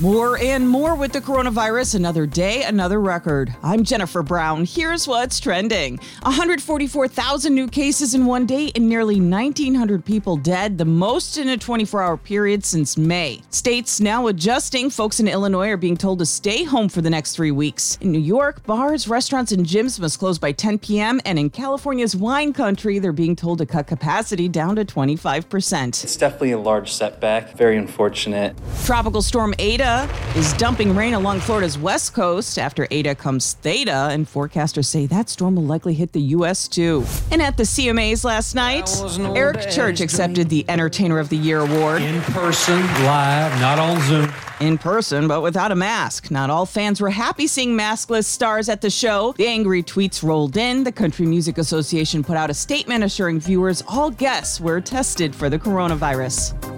More and more with the coronavirus. Another day, another record. I'm Jennifer Brown. Here's what's trending 144,000 new cases in one day and nearly 1,900 people dead, the most in a 24 hour period since May. States now adjusting. Folks in Illinois are being told to stay home for the next three weeks. In New York, bars, restaurants, and gyms must close by 10 p.m. And in California's wine country, they're being told to cut capacity down to 25%. It's definitely a large setback. Very unfortunate. Tropical storm Is dumping rain along Florida's west coast. After Eta comes Theta, and forecasters say that storm will likely hit the U.S. too. And at the CMAs last night, Eric Church accepted the Entertainer of the Year award. In person, live, not on Zoom. In person, but without a mask. Not all fans were happy seeing maskless stars at the show. The angry tweets rolled in. The Country Music Association put out a statement assuring viewers all guests were tested for the coronavirus.